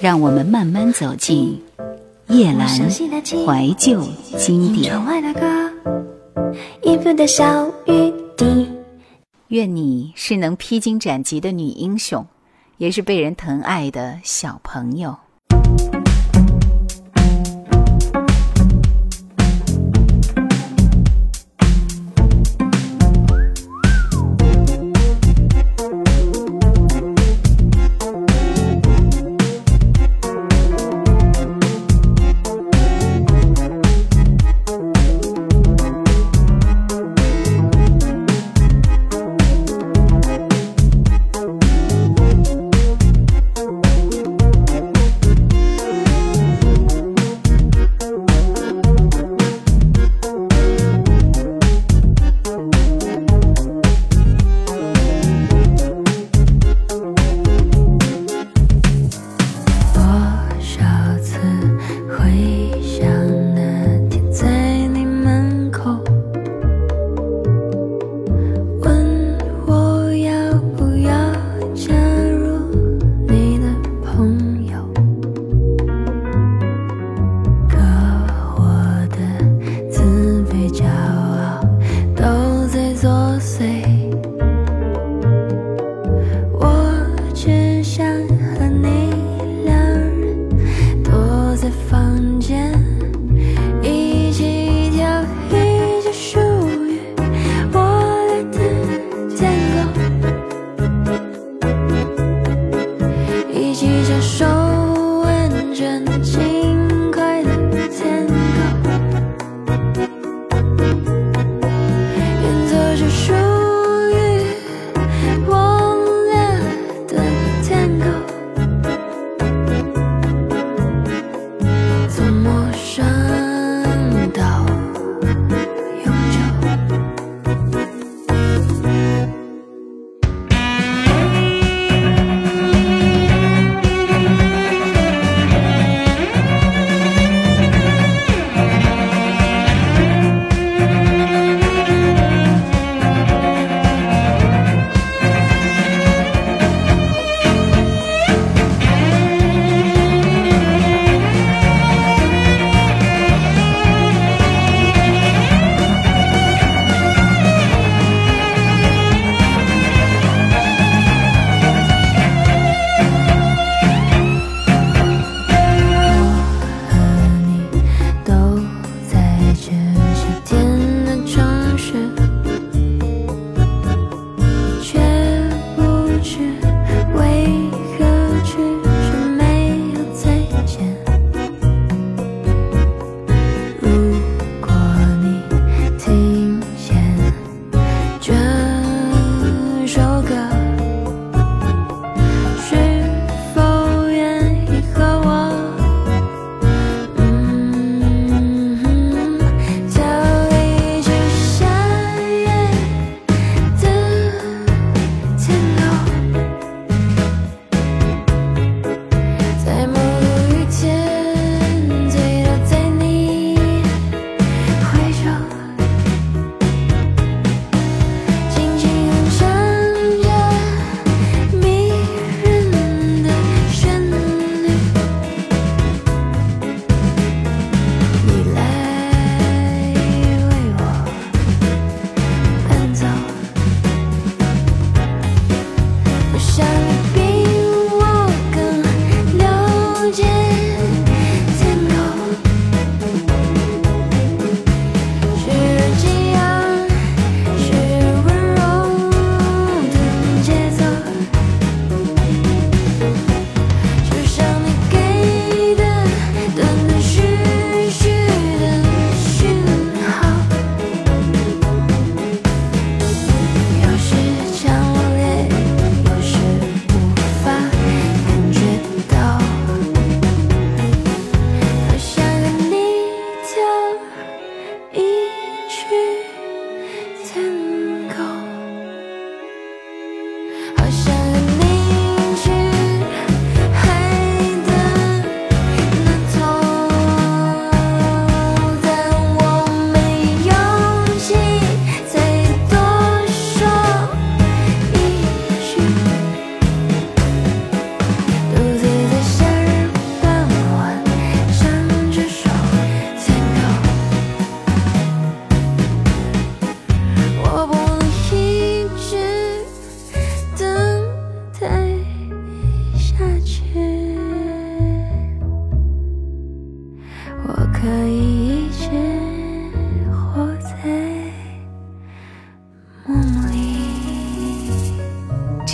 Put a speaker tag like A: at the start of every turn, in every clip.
A: 让我们慢慢走进叶阑怀旧经典。愿你是能披荆斩棘的女英雄，也是被人疼爱的小朋友。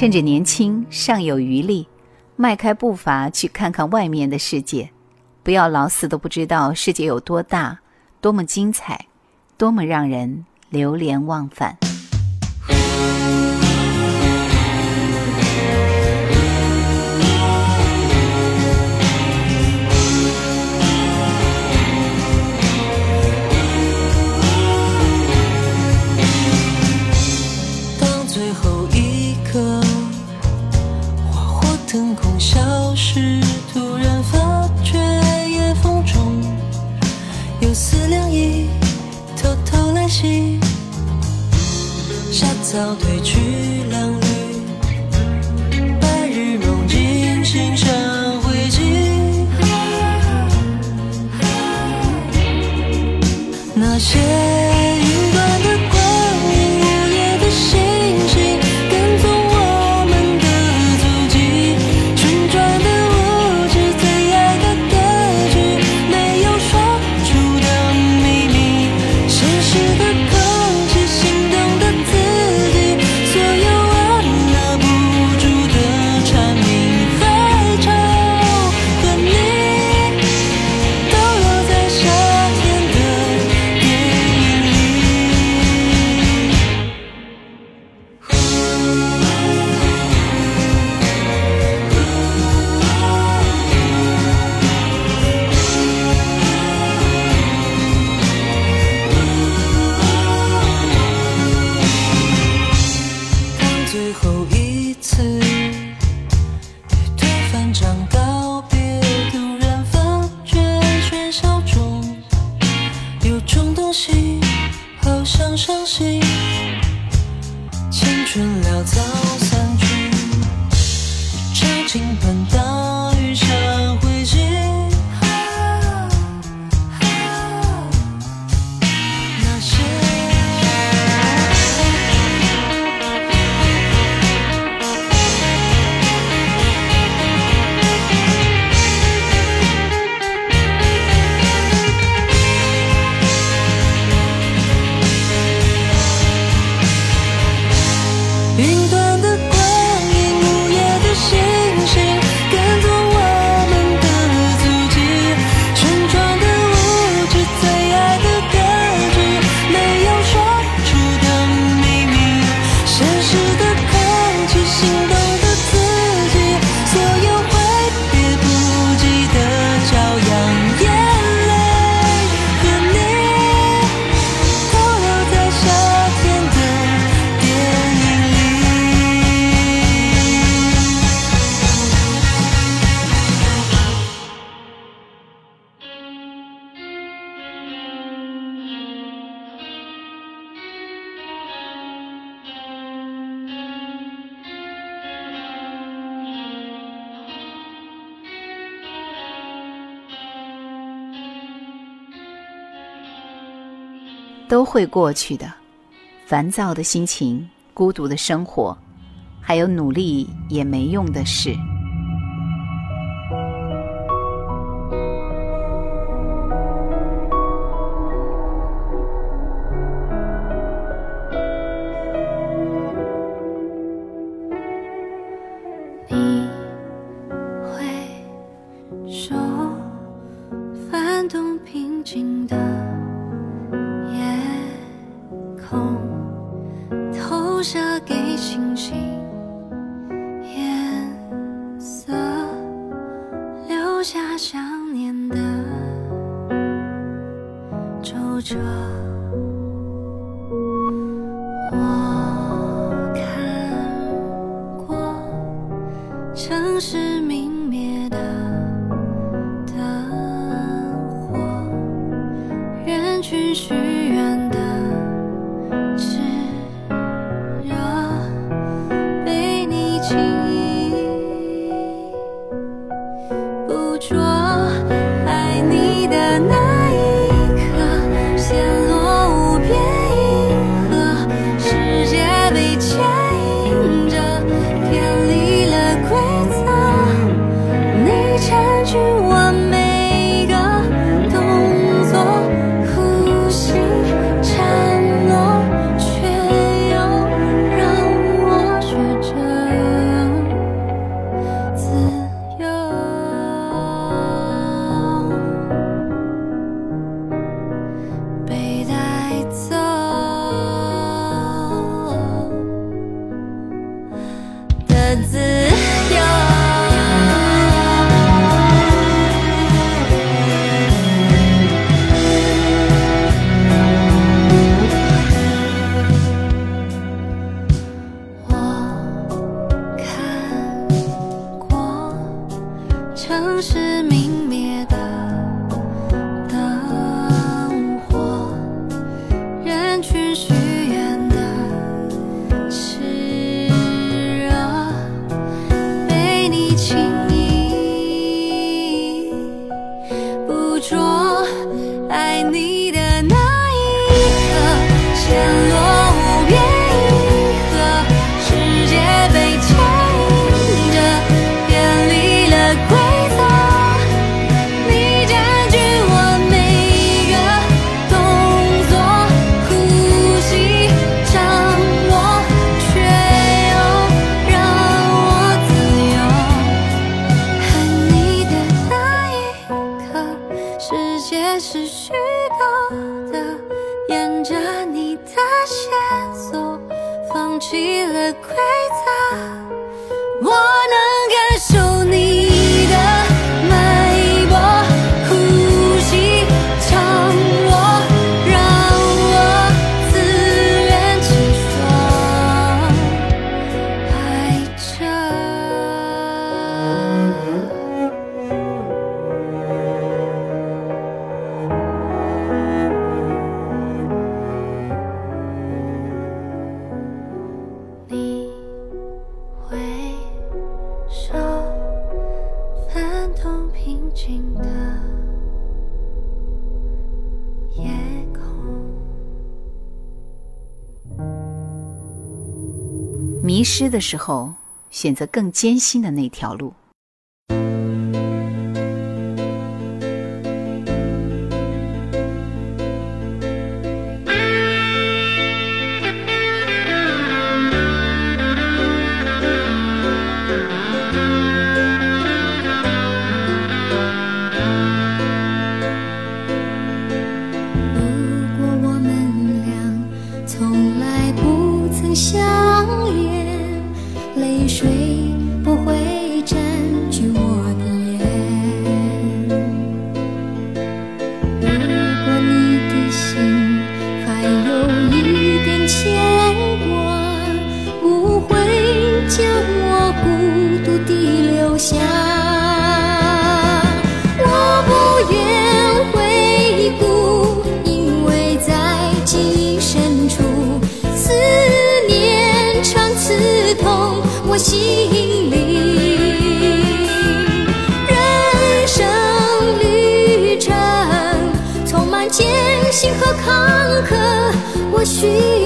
B: 趁着年轻尚有余力，迈开步伐去看看外面的世界，不要老死都不知道世界有多大，多么精彩，多么让人流连忘返。
C: 倒退青春
B: 都会过去的，烦躁的心情，孤独的生活，还有努力也没用的事。空投射给星星颜色留下想念的皱褶说着你的线索放弃了规则。平静的夜空。
D: 迷失的时候选择更艰辛的那条路。
B: 需要。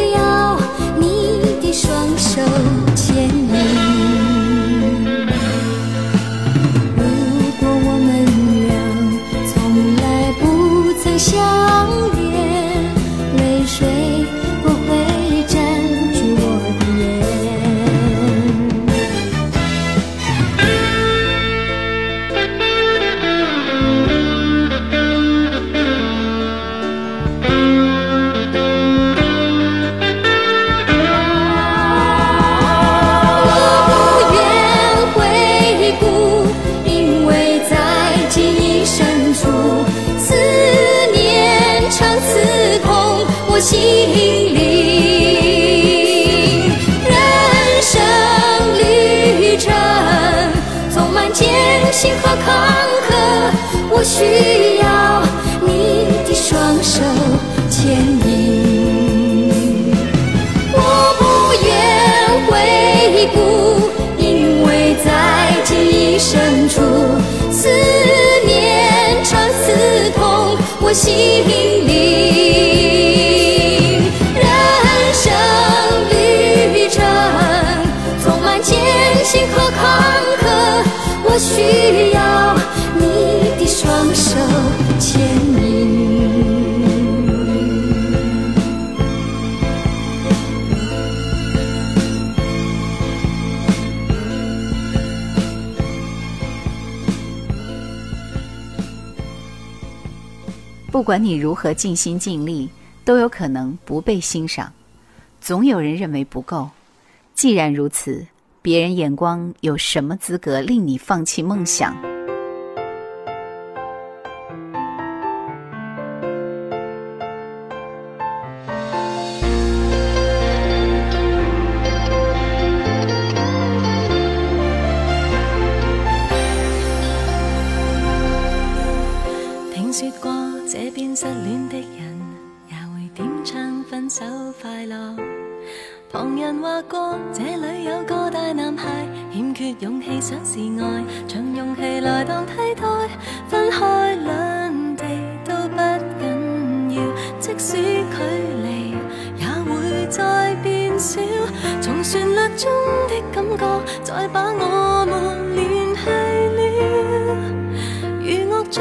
B: 需要你的双手牵引我不愿回顾因为在记忆深处思念常刺痛我心
D: 不管你如何尽心尽力都有可能不被欣赏。总有人认为不够。既然如此别人眼光有什么资格令你放弃梦想？
C: 想示爱，像勇气来当替代。分开两地都不紧要，即使距离也会再变小。从旋律中的感觉，再把我们联系了。如乐章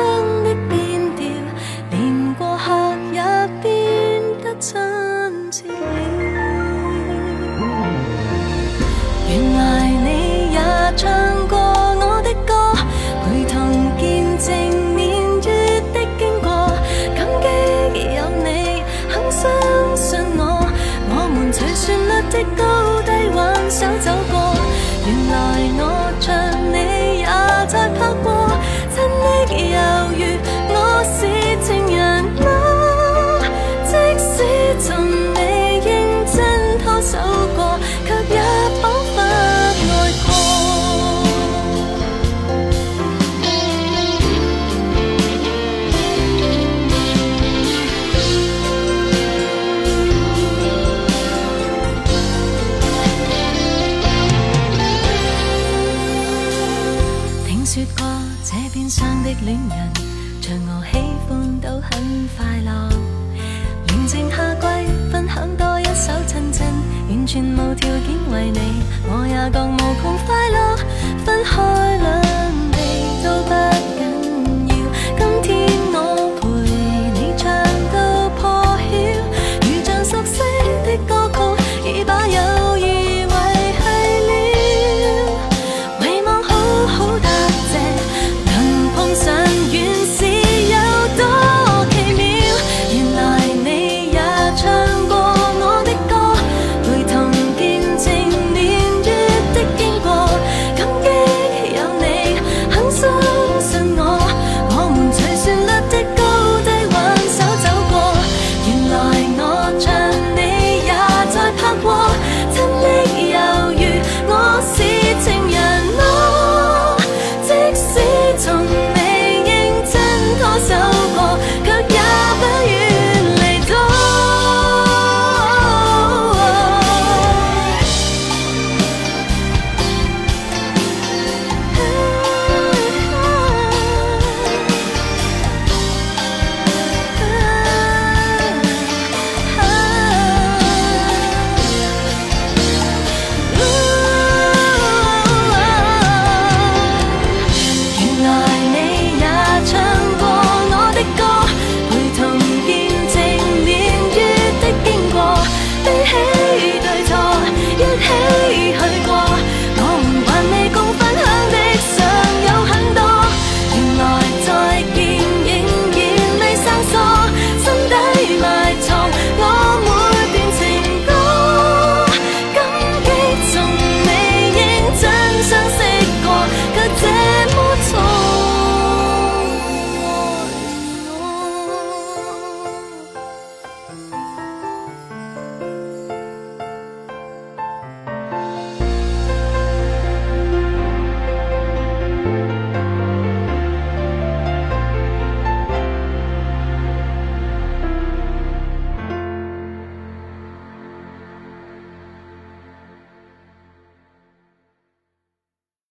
C: 旋律说过这边上的恋人，像我喜欢都很快乐。宁静夏季分享多一首亲亲，完全无条件为你。我也觉无穷快乐，分开两地都不。